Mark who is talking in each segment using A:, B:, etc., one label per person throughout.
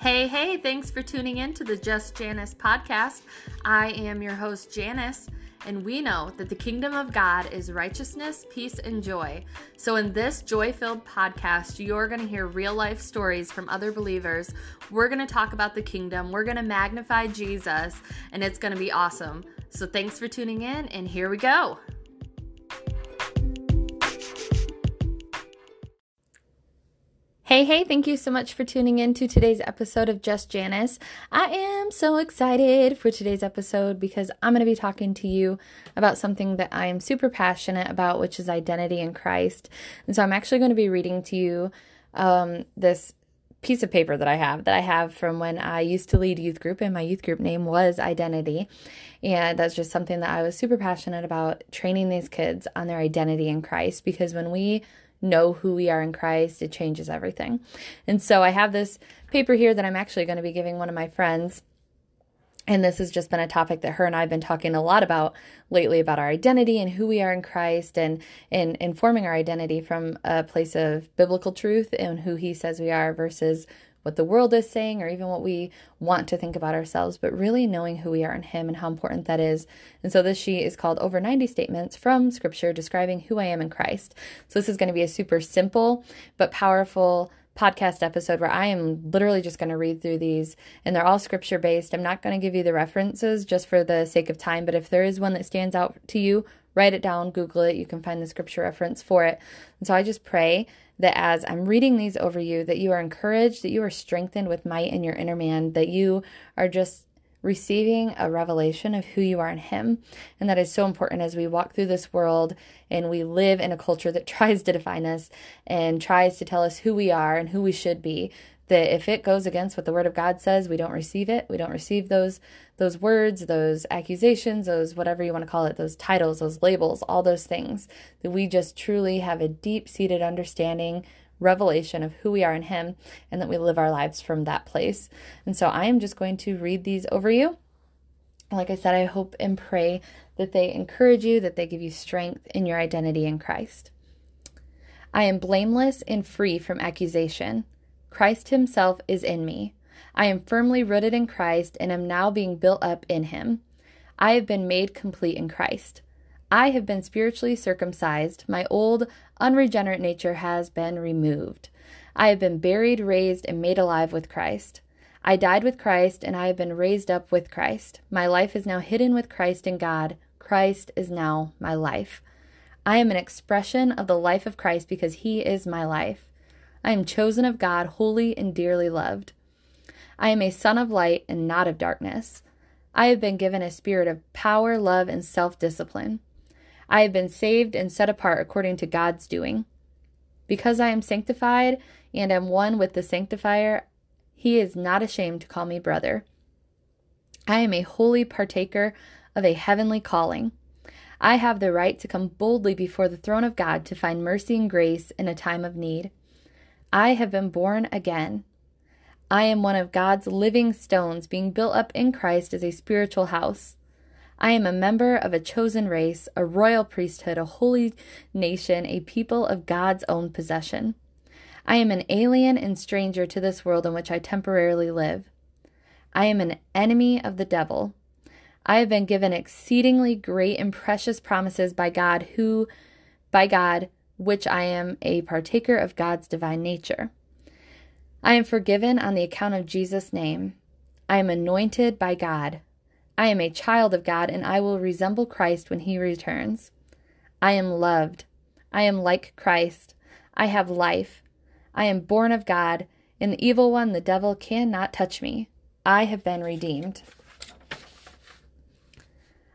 A: Hey, hey, thanks for tuning in to the Just Janice podcast. I am your host, Janice, and we know that the kingdom of God is righteousness, peace, and joy. So, in this joy filled podcast, you're going to hear real life stories from other believers. We're going to talk about the kingdom, we're going to magnify Jesus, and it's going to be awesome. So, thanks for tuning in, and here we go. Hey, hey, thank you so much for tuning in to today's episode of Just Janice. I am so excited for today's episode because I'm going to be talking to you about something that I am super passionate about, which is identity in Christ. And so I'm actually going to be reading to you um, this piece of paper that I have that I have from when I used to lead youth group, and my youth group name was Identity. And that's just something that I was super passionate about training these kids on their identity in Christ because when we know who we are in Christ, it changes everything. And so I have this paper here that I'm actually going to be giving one of my friends. And this has just been a topic that her and I have been talking a lot about lately about our identity and who we are in Christ and in informing our identity from a place of biblical truth and who he says we are versus what the world is saying or even what we want to think about ourselves, but really knowing who we are in Him and how important that is. And so this sheet is called Over 90 Statements from Scripture describing who I am in Christ. So this is going to be a super simple but powerful podcast episode where I am literally just going to read through these and they're all scripture based. I'm not going to give you the references just for the sake of time, but if there is one that stands out to you, write it down, Google it. You can find the scripture reference for it. And so I just pray that as I'm reading these over you, that you are encouraged, that you are strengthened with might in your inner man, that you are just receiving a revelation of who you are in Him. And that is so important as we walk through this world and we live in a culture that tries to define us and tries to tell us who we are and who we should be that if it goes against what the word of God says, we don't receive it. We don't receive those those words, those accusations, those whatever you want to call it, those titles, those labels, all those things. That we just truly have a deep-seated understanding, revelation of who we are in him and that we live our lives from that place. And so I am just going to read these over you. Like I said, I hope and pray that they encourage you, that they give you strength in your identity in Christ. I am blameless and free from accusation. Christ Himself is in me. I am firmly rooted in Christ and am now being built up in Him. I have been made complete in Christ. I have been spiritually circumcised. My old, unregenerate nature has been removed. I have been buried, raised, and made alive with Christ. I died with Christ, and I have been raised up with Christ. My life is now hidden with Christ in God. Christ is now my life. I am an expression of the life of Christ because He is my life. I am chosen of God, holy and dearly loved. I am a son of light and not of darkness. I have been given a spirit of power, love, and self discipline. I have been saved and set apart according to God's doing. Because I am sanctified and am one with the sanctifier, he is not ashamed to call me brother. I am a holy partaker of a heavenly calling. I have the right to come boldly before the throne of God to find mercy and grace in a time of need. I have been born again. I am one of God's living stones being built up in Christ as a spiritual house. I am a member of a chosen race, a royal priesthood, a holy nation, a people of God's own possession. I am an alien and stranger to this world in which I temporarily live. I am an enemy of the devil. I have been given exceedingly great and precious promises by God who by God which I am a partaker of God's divine nature. I am forgiven on the account of Jesus' name. I am anointed by God. I am a child of God, and I will resemble Christ when he returns. I am loved. I am like Christ. I have life. I am born of God, and the evil one, the devil, cannot touch me. I have been redeemed.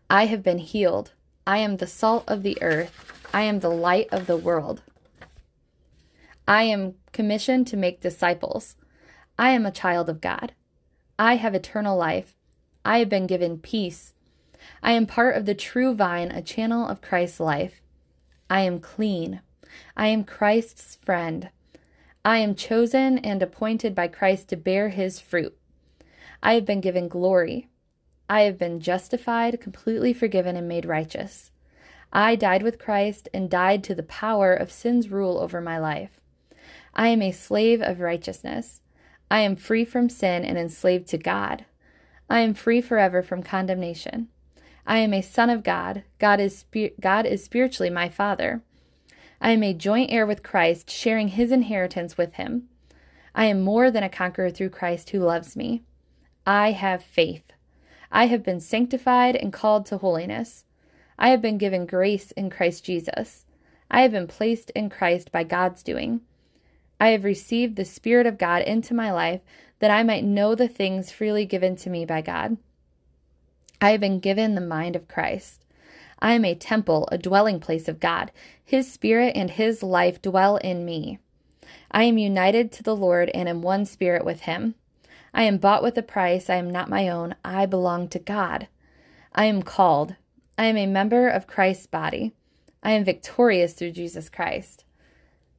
A: I have been healed. I am the salt of the earth. I am the light of the world. I am commissioned to make disciples. I am a child of God. I have eternal life. I have been given peace. I am part of the true vine, a channel of Christ's life. I am clean. I am Christ's friend. I am chosen and appointed by Christ to bear his fruit. I have been given glory. I have been justified, completely forgiven, and made righteous. I died with Christ and died to the power of sin's rule over my life. I am a slave of righteousness. I am free from sin and enslaved to God. I am free forever from condemnation. I am a son of God. God is, God is spiritually my Father. I am a joint heir with Christ, sharing his inheritance with him. I am more than a conqueror through Christ who loves me. I have faith. I have been sanctified and called to holiness. I have been given grace in Christ Jesus. I have been placed in Christ by God's doing. I have received the Spirit of God into my life that I might know the things freely given to me by God. I have been given the mind of Christ. I am a temple, a dwelling place of God. His Spirit and His life dwell in me. I am united to the Lord and am one spirit with Him. I am bought with a price. I am not my own. I belong to God. I am called. I am a member of Christ's body. I am victorious through Jesus Christ.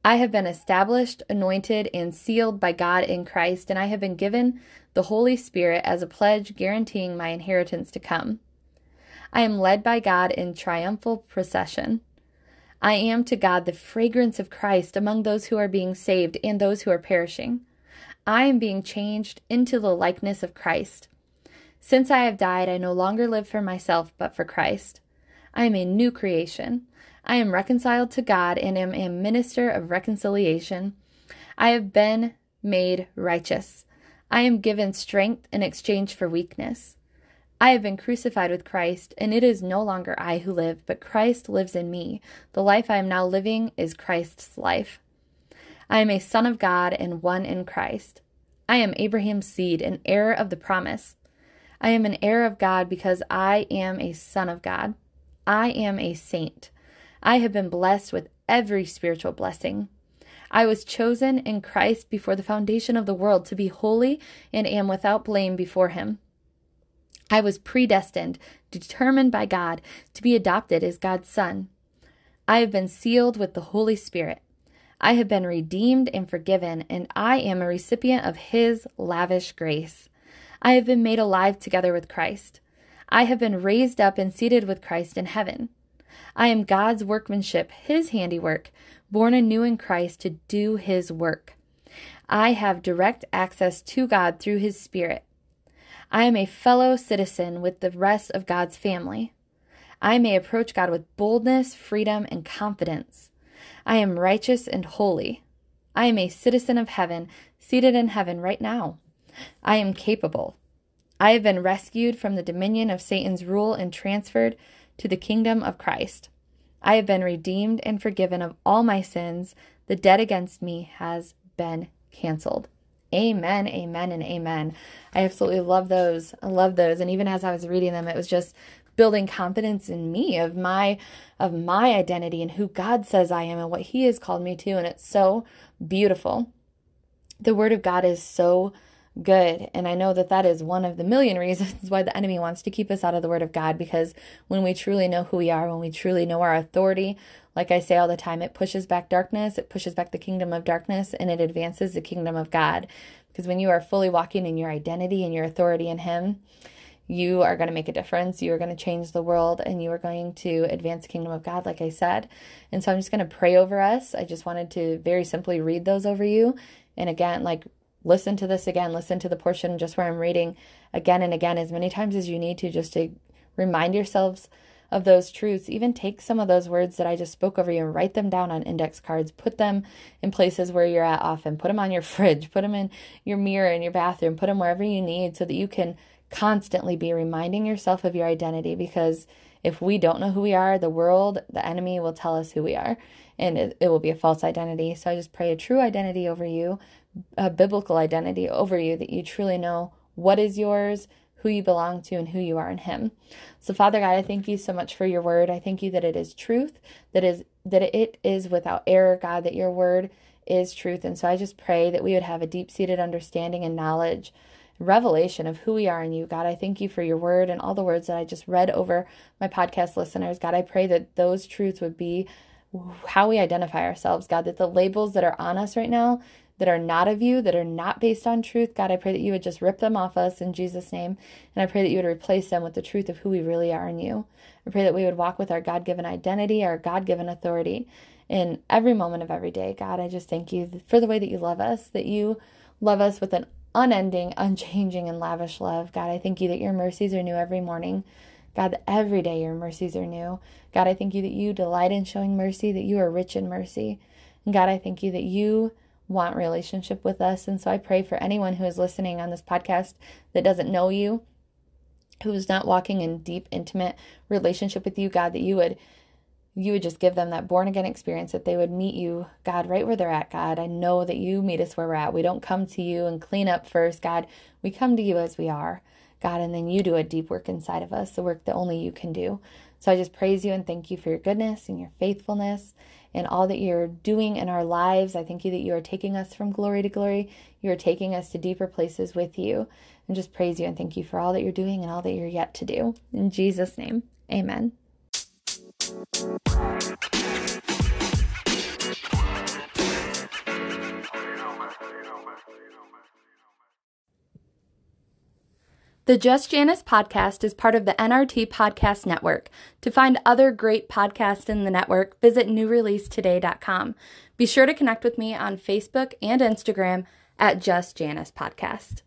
A: I have been established, anointed, and sealed by God in Christ, and I have been given the Holy Spirit as a pledge guaranteeing my inheritance to come. I am led by God in triumphal procession. I am to God the fragrance of Christ among those who are being saved and those who are perishing. I am being changed into the likeness of Christ. Since I have died, I no longer live for myself, but for Christ. I am a new creation. I am reconciled to God and am a minister of reconciliation. I have been made righteous. I am given strength in exchange for weakness. I have been crucified with Christ, and it is no longer I who live, but Christ lives in me. The life I am now living is Christ's life. I am a son of God and one in Christ. I am Abraham's seed, an heir of the promise. I am an heir of God because I am a son of God. I am a saint. I have been blessed with every spiritual blessing. I was chosen in Christ before the foundation of the world to be holy and am without blame before Him. I was predestined, determined by God to be adopted as God's Son. I have been sealed with the Holy Spirit. I have been redeemed and forgiven, and I am a recipient of His lavish grace. I have been made alive together with Christ. I have been raised up and seated with Christ in heaven. I am God's workmanship, His handiwork, born anew in Christ to do His work. I have direct access to God through His Spirit. I am a fellow citizen with the rest of God's family. I may approach God with boldness, freedom, and confidence. I am righteous and holy. I am a citizen of heaven, seated in heaven right now. I am capable. I have been rescued from the dominion of Satan's rule and transferred to the kingdom of Christ. I have been redeemed and forgiven of all my sins. The debt against me has been canceled. Amen, amen, and amen. I absolutely love those. I love those. And even as I was reading them, it was just building confidence in me of my of my identity and who God says I am and what he has called me to and it's so beautiful. The word of God is so good. And I know that that is one of the million reasons why the enemy wants to keep us out of the Word of God because when we truly know who we are, when we truly know our authority, like I say all the time, it pushes back darkness, it pushes back the kingdom of darkness, and it advances the kingdom of God. Because when you are fully walking in your identity and your authority in Him, you are going to make a difference. You are going to change the world and you are going to advance the kingdom of God, like I said. And so I'm just going to pray over us. I just wanted to very simply read those over you. And again, like listen to this again, listen to the portion just where I'm reading again and again as many times as you need to just to remind yourselves of those truths. Even take some of those words that I just spoke over you and write them down on index cards. Put them in places where you're at often. Put them on your fridge. Put them in your mirror in your bathroom. Put them wherever you need so that you can constantly be reminding yourself of your identity because if we don't know who we are, the world, the enemy will tell us who we are, and it, it will be a false identity. So I just pray a true identity over you, a biblical identity over you, that you truly know what is yours, who you belong to, and who you are in Him. So, Father God, I thank you so much for your word. I thank you that it is truth, that is that it is without error, God, that your word is truth. And so I just pray that we would have a deep seated understanding and knowledge, revelation of who we are in you. God, I thank you for your word and all the words that I just read over my podcast listeners. God, I pray that those truths would be how we identify ourselves, God, that the labels that are on us right now, that are not of you, that are not based on truth. God, I pray that you would just rip them off us in Jesus' name. And I pray that you would replace them with the truth of who we really are in you. I pray that we would walk with our God given identity, our God given authority in every moment of every day. God, I just thank you for the way that you love us, that you love us with an unending, unchanging, and lavish love. God, I thank you that your mercies are new every morning. God, that every day your mercies are new. God, I thank you that you delight in showing mercy, that you are rich in mercy. And God, I thank you that you want relationship with us. And so I pray for anyone who is listening on this podcast that doesn't know you, who is not walking in deep, intimate relationship with you, God, that you would you would just give them that born again experience that they would meet you, God, right where they're at, God. I know that you meet us where we're at. We don't come to you and clean up first, God. We come to you as we are, God, and then you do a deep work inside of us, the work that only you can do. So I just praise you and thank you for your goodness and your faithfulness and all that you're doing in our lives. I thank you that you are taking us from glory to glory. You are taking us to deeper places with you. And just praise you and thank you for all that you're doing and all that you're yet to do. In Jesus' name, amen. The Just Janice podcast is part of the NRT Podcast Network. To find other great podcasts in the network, visit newreleasetoday.com. Be sure to connect with me on Facebook and Instagram at Just Janice Podcast.